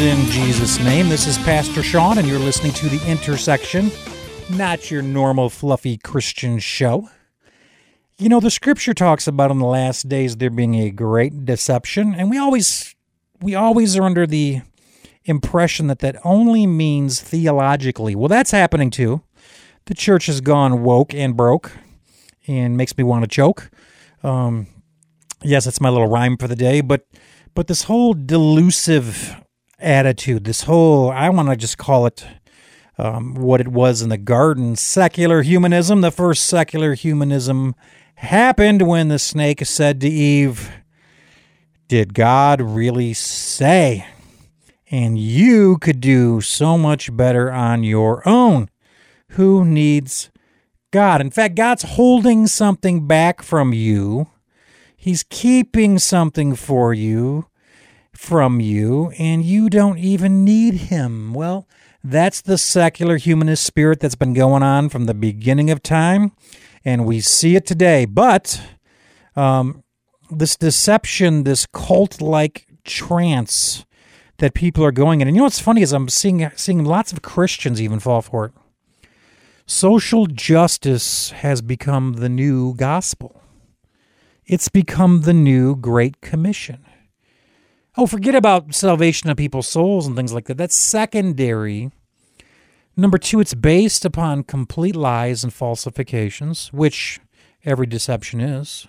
In Jesus' name. This is Pastor Sean, and you're listening to The Intersection, not your normal fluffy Christian show. You know, the scripture talks about in the last days there being a great deception, and we always we always are under the impression that that only means theologically. Well, that's happening too. The church has gone woke and broke and makes me want to choke. Um, yes, that's my little rhyme for the day, but but this whole delusive attitude, this whole I want to just call it um, what it was in the garden, secular humanism. The first secular humanism happened when the snake said to Eve, "Did God really say?" And you could do so much better on your own. Who needs God? In fact, God's holding something back from you. He's keeping something for you from you, and you don't even need Him. Well, that's the secular humanist spirit that's been going on from the beginning of time, and we see it today. But um, this deception, this cult like trance, that people are going in. And you know what's funny is I'm seeing seeing lots of Christians even fall for it. Social justice has become the new gospel. It's become the new great commission. Oh, forget about salvation of people's souls and things like that. That's secondary. Number two, it's based upon complete lies and falsifications, which every deception is.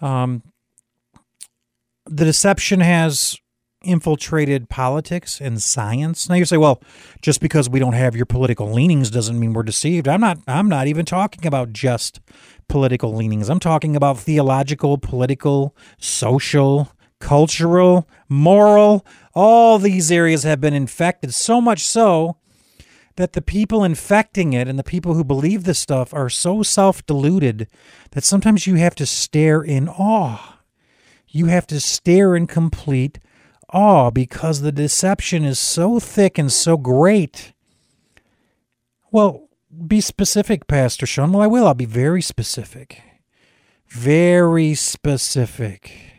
Um, the deception has infiltrated politics and science. Now you say, well, just because we don't have your political leanings doesn't mean we're deceived. I'm not I'm not even talking about just political leanings. I'm talking about theological, political, social, cultural, moral. All these areas have been infected so much so that the people infecting it and the people who believe this stuff are so self-deluded that sometimes you have to stare in awe. You have to stare in complete awe because the deception is so thick and so great. Well, be specific, Pastor Sean. Well, I will. I'll be very specific. Very specific.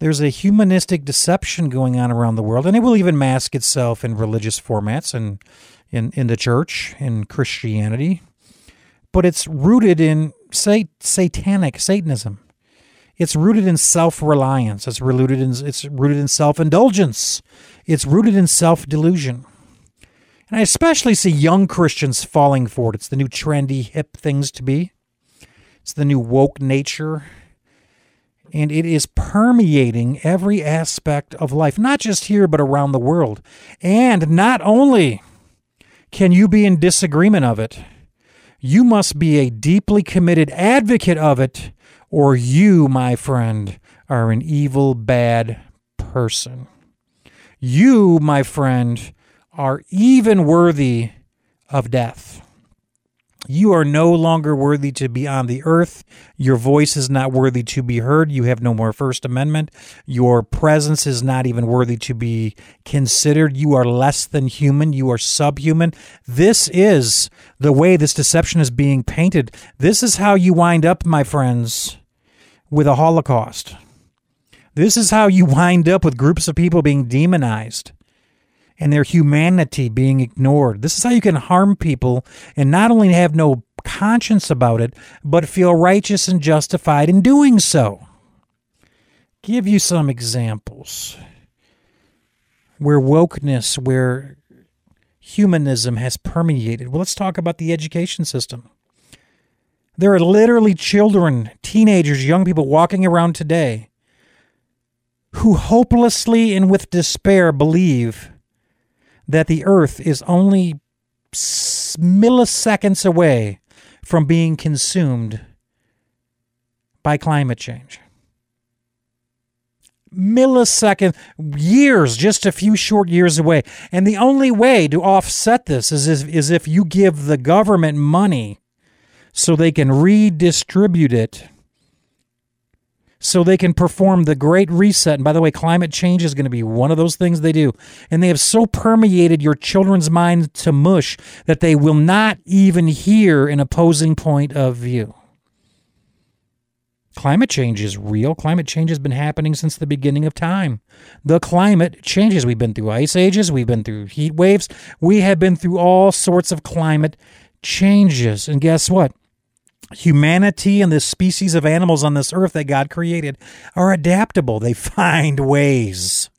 There's a humanistic deception going on around the world, and it will even mask itself in religious formats and in, in the church, in Christianity. But it's rooted in say, satanic Satanism. It's rooted in self-reliance. It's rooted in it's rooted in self-indulgence. It's rooted in self-delusion. And I especially see young Christians falling for it. It's the new trendy hip things to be. It's the new woke nature. And it is permeating every aspect of life, not just here, but around the world. And not only can you be in disagreement of it, you must be a deeply committed advocate of it or you, my friend, are an evil, bad person. You, my friend, are even worthy of death. You are no longer worthy to be on the earth. Your voice is not worthy to be heard. You have no more First Amendment. Your presence is not even worthy to be considered. You are less than human. You are subhuman. This is the way this deception is being painted. This is how you wind up, my friends with a Holocaust. This is how you wind up with groups of people being demonized and their humanity being ignored. This is how you can harm people and not only have no conscience about it, but feel righteous and justified in doing so. Give you some examples where wokeness, where humanism has permeated. Well, let's talk about the education system. There are literally children, teenagers, young people walking around today who hopelessly and with despair believe that the earth is only milliseconds away from being consumed by climate change. Millisecond, years, just a few short years away. And the only way to offset this is, is, is if you give the government money so they can redistribute it so they can perform the great reset. And by the way, climate change is going to be one of those things they do. And they have so permeated your children's minds to mush that they will not even hear an opposing point of view. Climate change is real. Climate change has been happening since the beginning of time. The climate changes. We've been through ice ages, we've been through heat waves, we have been through all sorts of climate changes. And guess what? Humanity and the species of animals on this earth that God created are adaptable. They find ways.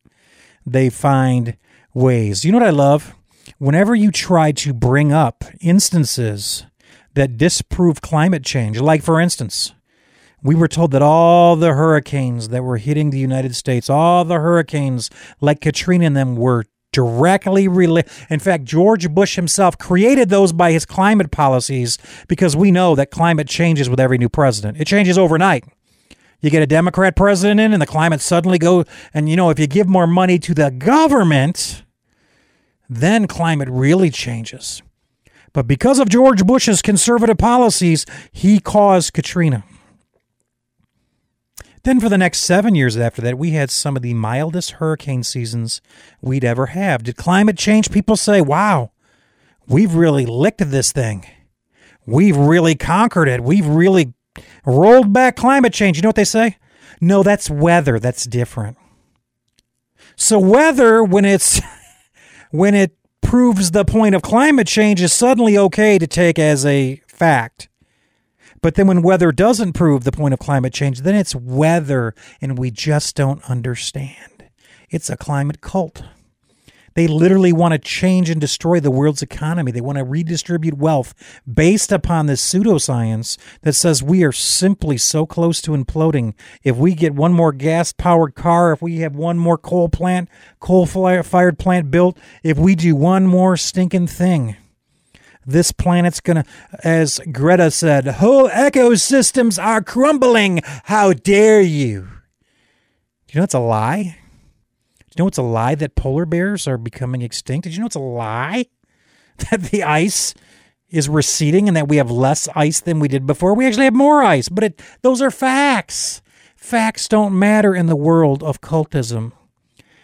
They find ways. You know what I love? Whenever you try to bring up instances that disprove climate change, like for instance, we were told that all the hurricanes that were hitting the United States, all the hurricanes like Katrina and them were directly related. In fact, George Bush himself created those by his climate policies because we know that climate changes with every new president. It changes overnight. You get a Democrat president in and the climate suddenly goes. and you know if you give more money to the government, then climate really changes. But because of George Bush's conservative policies, he caused Katrina. Then, for the next seven years after that, we had some of the mildest hurricane seasons we'd ever have. Did climate change? People say, wow, we've really licked this thing. We've really conquered it. We've really rolled back climate change. You know what they say? No, that's weather. That's different. So, weather, when it's when it proves the point of climate change, is suddenly okay to take as a fact. But then when weather doesn't prove the point of climate change, then it's weather and we just don't understand. It's a climate cult. They literally want to change and destroy the world's economy. They want to redistribute wealth based upon this pseudoscience that says we are simply so close to imploding. If we get one more gas powered car, if we have one more coal plant, coal fired plant built, if we do one more stinking thing, this planet's gonna, as Greta said, whole ecosystems are crumbling. How dare you? Do you know it's a lie? Do you know it's a lie that polar bears are becoming extinct? Did you know it's a lie that the ice is receding and that we have less ice than we did before? We actually have more ice, but it, those are facts. Facts don't matter in the world of cultism.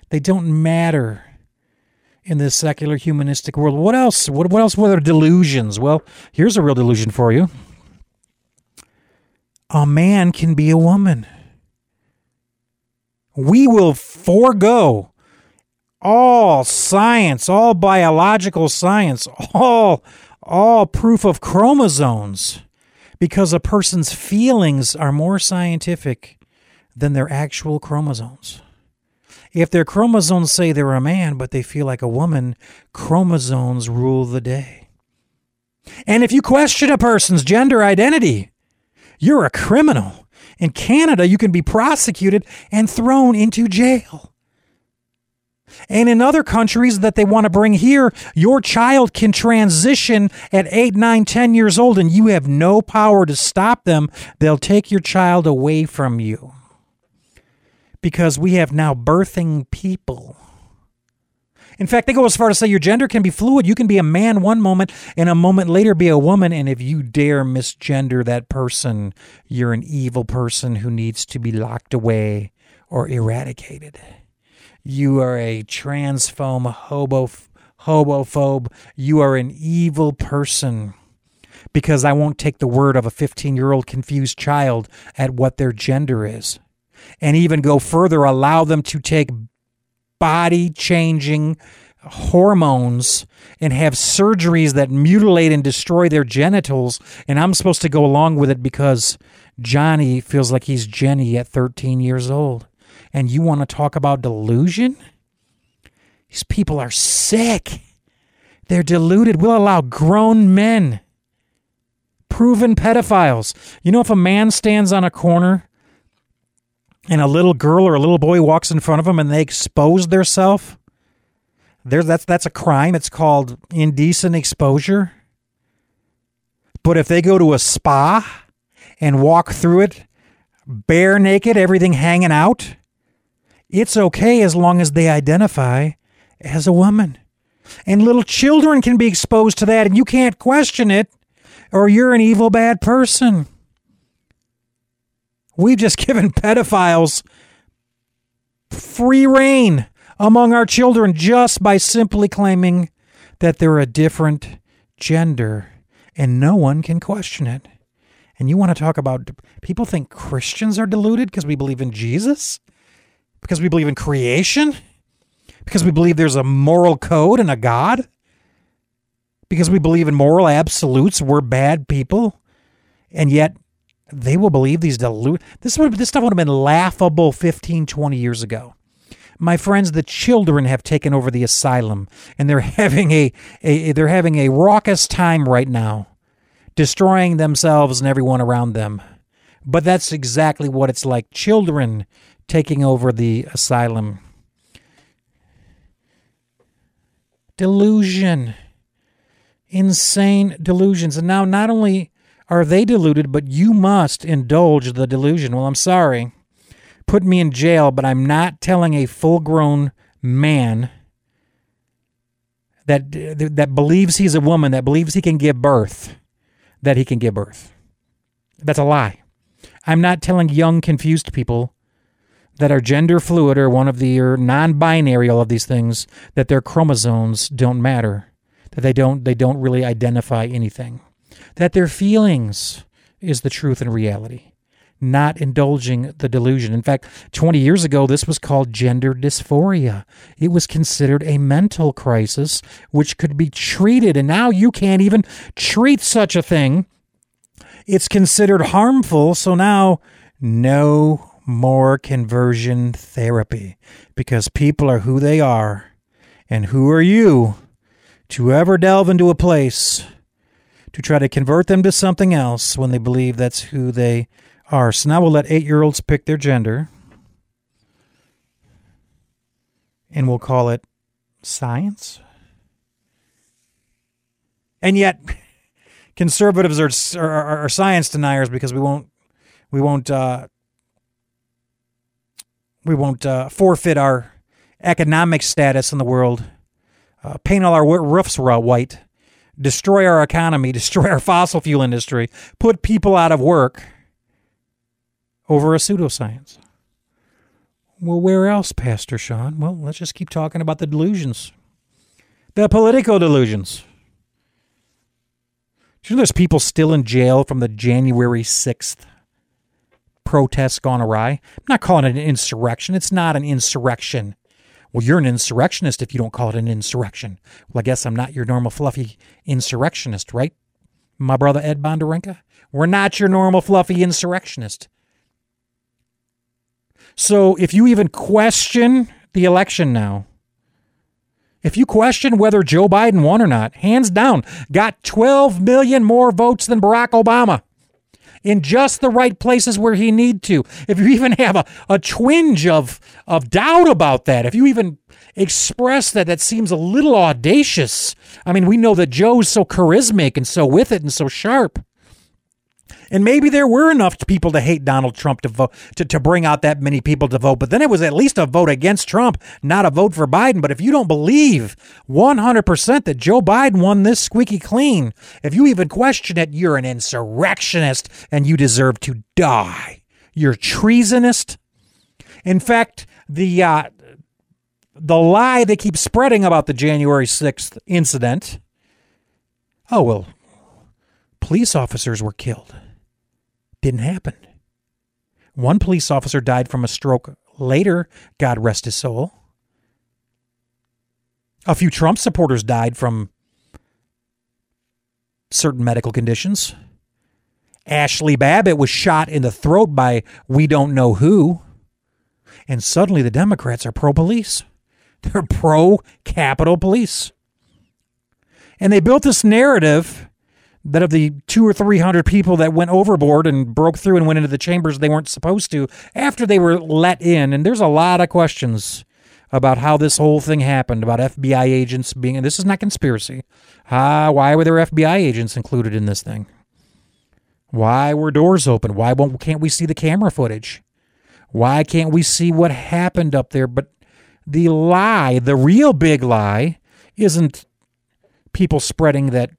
They don't matter in this secular humanistic world. What else? What, what else were there delusions? Well, here's a real delusion for you. A man can be a woman. We will forego all science, all biological science, all all proof of chromosomes because a person's feelings are more scientific than their actual chromosomes. If their chromosomes say they're a man, but they feel like a woman, chromosomes rule the day. And if you question a person's gender identity, you're a criminal. In Canada, you can be prosecuted and thrown into jail. And in other countries that they want to bring here, your child can transition at 8, 9, 10 years old and you have no power to stop them. They'll take your child away from you because we have now birthing people. In fact, they go as far to say your gender can be fluid. You can be a man one moment and a moment later be a woman. And if you dare misgender that person, you're an evil person who needs to be locked away or eradicated. You are a transphobe, hobo, hobophobe. You are an evil person because I won't take the word of a 15 year old confused child at what their gender is and even go further, allow them to take body changing hormones and have surgeries that mutilate and destroy their genitals. And I'm supposed to go along with it because Johnny feels like he's Jenny at 13 years old. And you want to talk about delusion? These people are sick. They're deluded. We'll allow grown men, proven pedophiles. You know, if a man stands on a corner and a little girl or a little boy walks in front of them and they expose themselves, there that's that's a crime. It's called indecent exposure. But if they go to a spa and walk through it bare naked, everything hanging out, it's okay as long as they identify as a woman. And little children can be exposed to that and you can't question it or you're an evil bad person. We've just given pedophiles free rein among our children just by simply claiming that they're a different gender and no one can question it. And you want to talk about people think Christians are deluded because we believe in Jesus? Because we believe in creation? Because we believe there's a moral code and a God? Because we believe in moral absolutes, we're bad people? And yet they will believe these deluded this would this stuff would have been laughable 15 20 years ago. My friends the children have taken over the asylum and they're having a, a they're having a raucous time right now destroying themselves and everyone around them. But that's exactly what it's like children taking over the asylum. Delusion. Insane delusions. And now not only are they deluded, but you must indulge the delusion? Well, I'm sorry. Put me in jail, but I'm not telling a full grown man that that believes he's a woman, that believes he can give birth, that he can give birth. That's a lie. I'm not telling young, confused people that are gender fluid or one of the or non-binary, all of these things, that their chromosomes don't matter, that they don't they don't really identify anything that their feelings is the truth and reality, not indulging the delusion. In fact, 20 years ago, this was called gender dysphoria. It was considered a mental crisis which could be treated, and now you can't even treat such a thing. It's considered harmful, so now no more conversion therapy because people are who they are. And who are you to ever delve into a place to try to convert them to something else when they believe that's who they are. So now we'll let eight year olds pick their gender. And we'll call it science. And yet, conservatives are, are, are science deniers because we won't we won't uh, we won't uh, forfeit our economic status in the world, uh, paint all our roofs white, destroy our economy, destroy our fossil fuel industry, put people out of work over a pseudoscience. Well, where else, Pastor Sean? Well, let's just keep talking about the delusions. The political delusions. Do you know there's people still in jail from the January 6th protests gone awry? I'm not calling it an insurrection. It's not an insurrection. Well, you're an insurrectionist if you don't call it an insurrection. Well, I guess I'm not your normal fluffy insurrectionist, right? My brother Ed Bondarenka? We're not your normal fluffy insurrectionist. So if you even question the election now, if you question whether Joe Biden won or not, hands down, got 12 million more votes than Barack Obama in just the right places where he need to. If you even have a, a twinge of, of doubt about that, if you even express that that seems a little audacious. I mean, we know that Joe's so charismatic and so with it and so sharp. And maybe there were enough people to hate Donald Trump to vote to, to bring out that many people to vote. But then it was at least a vote against Trump, not a vote for Biden. But if you don't believe 100% that Joe Biden won this squeaky clean, if you even question it, you're an insurrectionist and you deserve to die. You're treasonist. In fact, the uh, the lie they keep spreading about the January 6th incident. Oh, well, police officers were killed didn't happen. One police officer died from a stroke later, God rest his soul. A few Trump supporters died from certain medical conditions. Ashli Babbitt was shot in the throat by we don't know who. And suddenly the Democrats are pro police. They're pro Capitol Police. And they built this narrative that of the two or three hundred people that went overboard and broke through and went into the chambers they weren't supposed to after they were let in, and there's a lot of questions about how this whole thing happened, about FBI agents being, and this is not conspiracy. Uh, why were there FBI agents included in this thing? Why were doors open? Why won't, can't we see the camera footage? Why can't we see what happened up there? But the lie, the real big lie, isn't people spreading that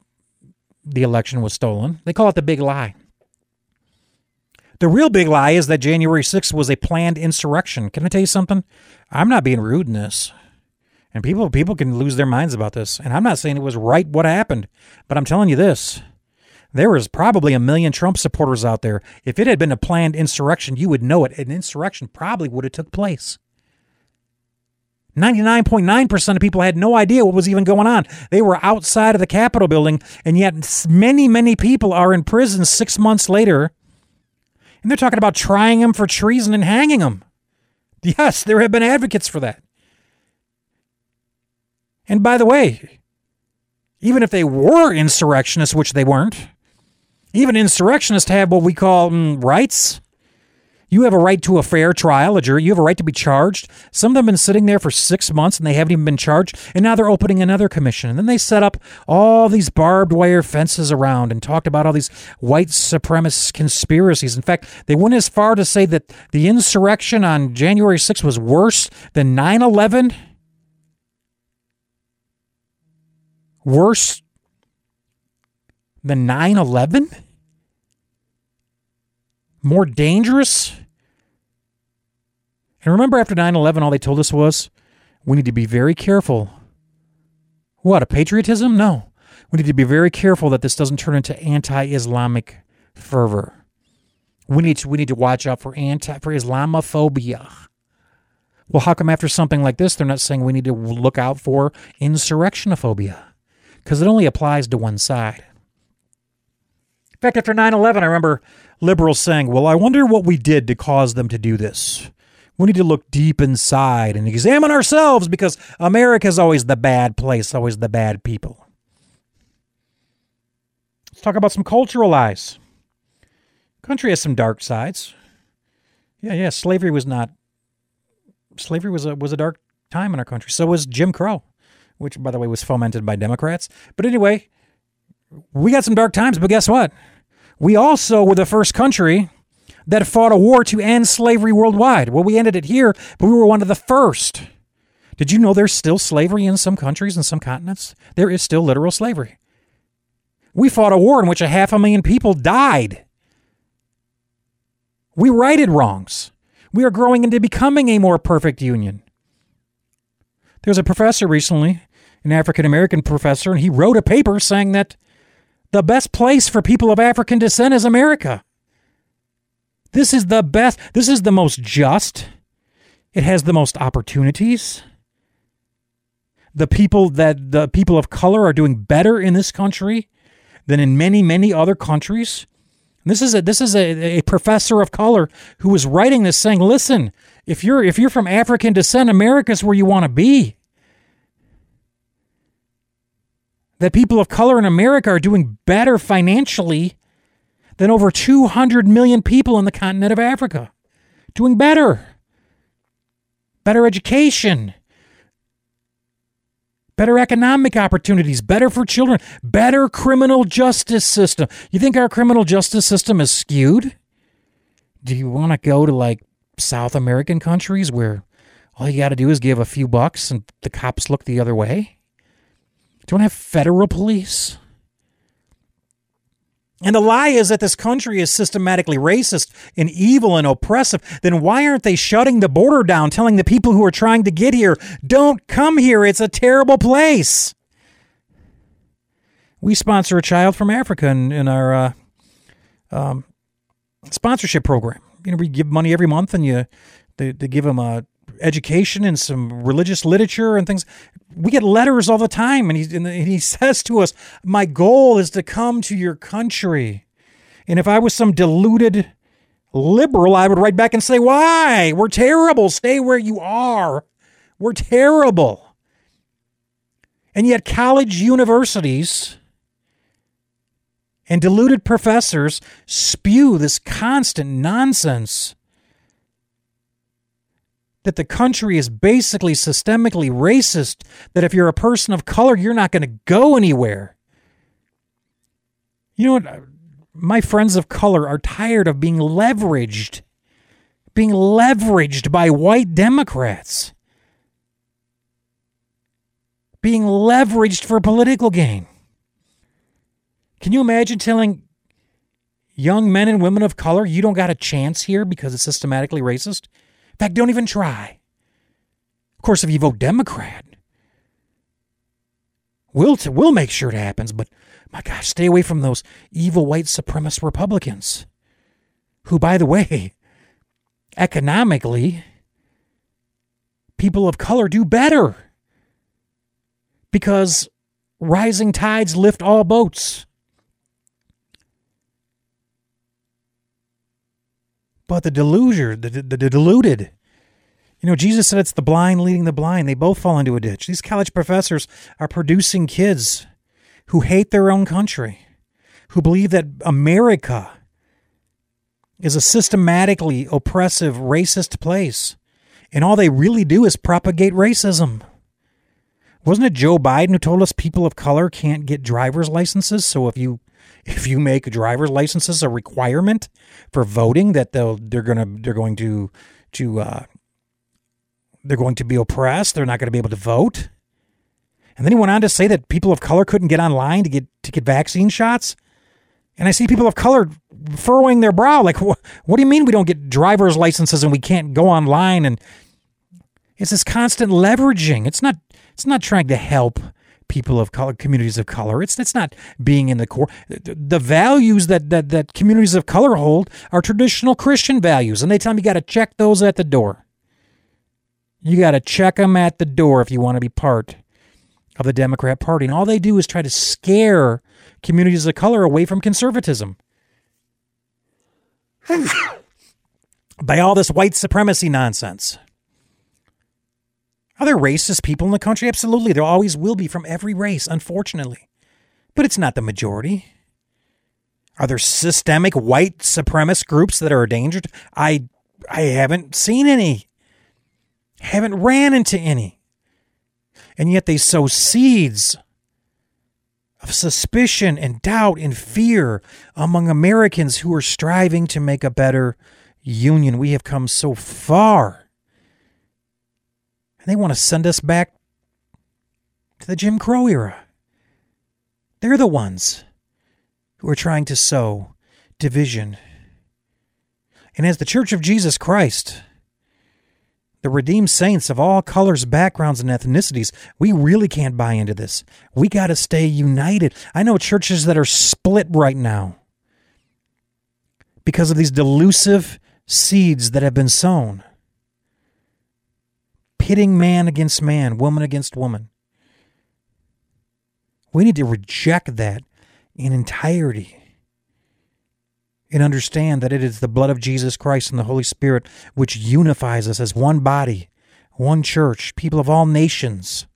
the election was stolen. They call it the big lie. The real big lie is that January 6th was a planned insurrection. Can I tell you something? I'm not being rude in this. And people people can lose their minds about this. And I'm not saying it was right what happened, but I'm telling you this. there was probably a million Trump supporters out there. If it had been a planned insurrection, you would know it. An insurrection probably would have took place. 99.9% of people had no idea what was even going on. They were outside of the Capitol building, and yet many, many people are in prison six months later. And they're talking about trying them for treason and hanging them. Yes, there have been advocates for that. And by the way, even if they were insurrectionists, which they weren't, even insurrectionists have what we call mm, rights. You have a right to a fair trial, a jury. You have a right to be charged. Some of them have been sitting there for six months and they haven't even been charged. And now they're opening another commission. And then they set up all these barbed wire fences around and talked about all these white supremacist conspiracies. In fact, they went as far to say that the insurrection on January 6th was worse than 9 11. Worse than 9 11? More dangerous? And remember, after 9 11, all they told us was we need to be very careful. What, a patriotism? No. We need to be very careful that this doesn't turn into anti Islamic fervor. We need to we need to watch out for anti for Islamophobia. Well, how come after something like this they're not saying we need to look out for insurrectionophobia? Because it only applies to one side. In fact, after 9 11, I remember liberals saying, Well, I wonder what we did to cause them to do this. We need to look deep inside and examine ourselves because America's always the bad place, always the bad people. Let's talk about some cultural lies. Country has some dark sides. Yeah, yeah, slavery was not slavery was a was a dark time in our country. So was Jim Crow, which by the way was fomented by Democrats. But anyway, we got some dark times, but guess what? We also were the first country that fought a war to end slavery worldwide. Well, we ended it here, but we were one of the first. Did you know there's still slavery in some countries and some continents? There is still literal slavery. We fought a war in which a half a million people died. We righted wrongs. We are growing into becoming a more perfect union. There was a professor recently, an African American professor, and he wrote a paper saying that the best place for people of African descent is America. This is the best, this is the most just. It has the most opportunities. The people that the people of color are doing better in this country than in many, many other countries. This is a this is a, a professor of color who was writing this saying, listen, if you're if you're from African descent, America's where you want to be. That people of color in America are doing better financially than over 200 million people in the continent of Africa. Doing better. Better education. Better economic opportunities, better for children, better criminal justice system. You think our criminal justice system is skewed? Do you want to go to like South American countries where all you got to do is give a few bucks and the cops look the other way? Don't have federal police. And the lie is that this country is systematically racist and evil and oppressive. Then why aren't they shutting the border down, telling the people who are trying to get here, don't come here, it's a terrible place? We sponsor a child from Africa in, in our uh, um, sponsorship program. You know, we give money every month and you they, they give them a education and some religious literature and things. We get letters all the time, and he, and he says to us, My goal is to come to your country. And if I was some deluded liberal, I would write back and say, Why? We're terrible. Stay where you are. We're terrible. And yet, college universities and deluded professors spew this constant nonsense that the country is basically systemically racist, that if you're a person of color, you're not going to go anywhere. You know what? My friends of color are tired of being leveraged, being leveraged by white Democrats, being leveraged for political gain. Can you imagine telling young men and women of color, you don't got a chance here because it's systematically racist? In fact, don't even try. Of course, if you vote Democrat, We'll t- we'll make sure it happens, but my gosh, stay away from those evil white supremacist Republicans, who, by the way, economically, people of color do better because rising tides lift all boats. But the delusion, the, the, the deluded, you know, Jesus said it's the blind leading the blind. They both fall into a ditch. These college professors are producing kids who hate their own country, who believe that America is a systematically oppressive, racist place. And all they really do is propagate racism. Wasn't it Joe Biden who told us people of color can't get driver's licenses? So if you if you make driver's licenses a requirement for voting, that they'll they're gonna they're going to to uh, they're going to be oppressed. They're not going to be able to vote. And then he went on to say that people of color couldn't get online to get to get vaccine shots. And I see people of color furrowing their brow, like, what, what do you mean we don't get driver's licenses and we can't go online? And it's this constant leveraging. It's not. It's not trying to help people of color, communities of color. It's it's not being in the core. The values that that that communities of color hold are traditional Christian values, and they tell me you got to check those at the door. You got to check them at the door if you want to be part of the Democrat Party. And all they do is try to scare communities of color away from conservatism. By all this white supremacy nonsense. Are there racist people in the country? Absolutely. There always will be from every race, unfortunately. But it's not the majority. Are there systemic white supremacist groups that are endangered? I I haven't seen any. Haven't ran into any. And yet they sow seeds of suspicion and doubt and fear among Americans who are striving to make a better union. We have come so far and they want to send us back to the Jim Crow era. They're the ones who are trying to sow division. And as the Church of Jesus Christ, the redeemed saints of all colors, backgrounds, and ethnicities, we really can't buy into this. We got to stay united. I know churches that are split right now because of these delusive seeds that have been sown pitting man against man, woman against woman. We need to reject that in entirety and understand that it is the blood of Jesus Christ and the Holy Spirit which unifies us as one body, one church, people of all nations.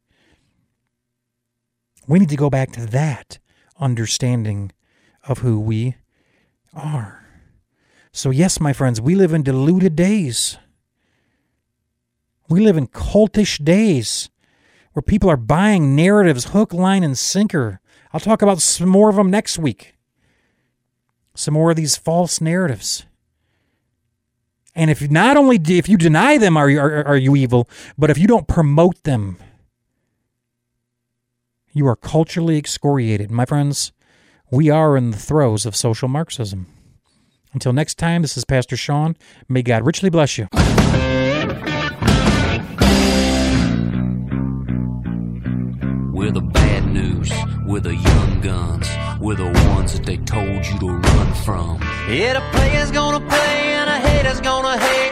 We need to go back to that understanding of who we are. So, yes, my friends, we live in deluded days. We live in cultish days where people are buying narratives hook, line, and sinker. I'll talk about some more of them next week. Some more of these false narratives. And if not only if you deny them, are you, are, are you evil, but if you don't promote them, you are culturally excoriated. My friends, we are in the throes of social Marxism. Until next time, this is Pastor Sean. May God richly bless you. We're the bad news, we're the young guns, we're the ones that they told you to run from. Yeah, the player's gonna play and a hater's gonna hate.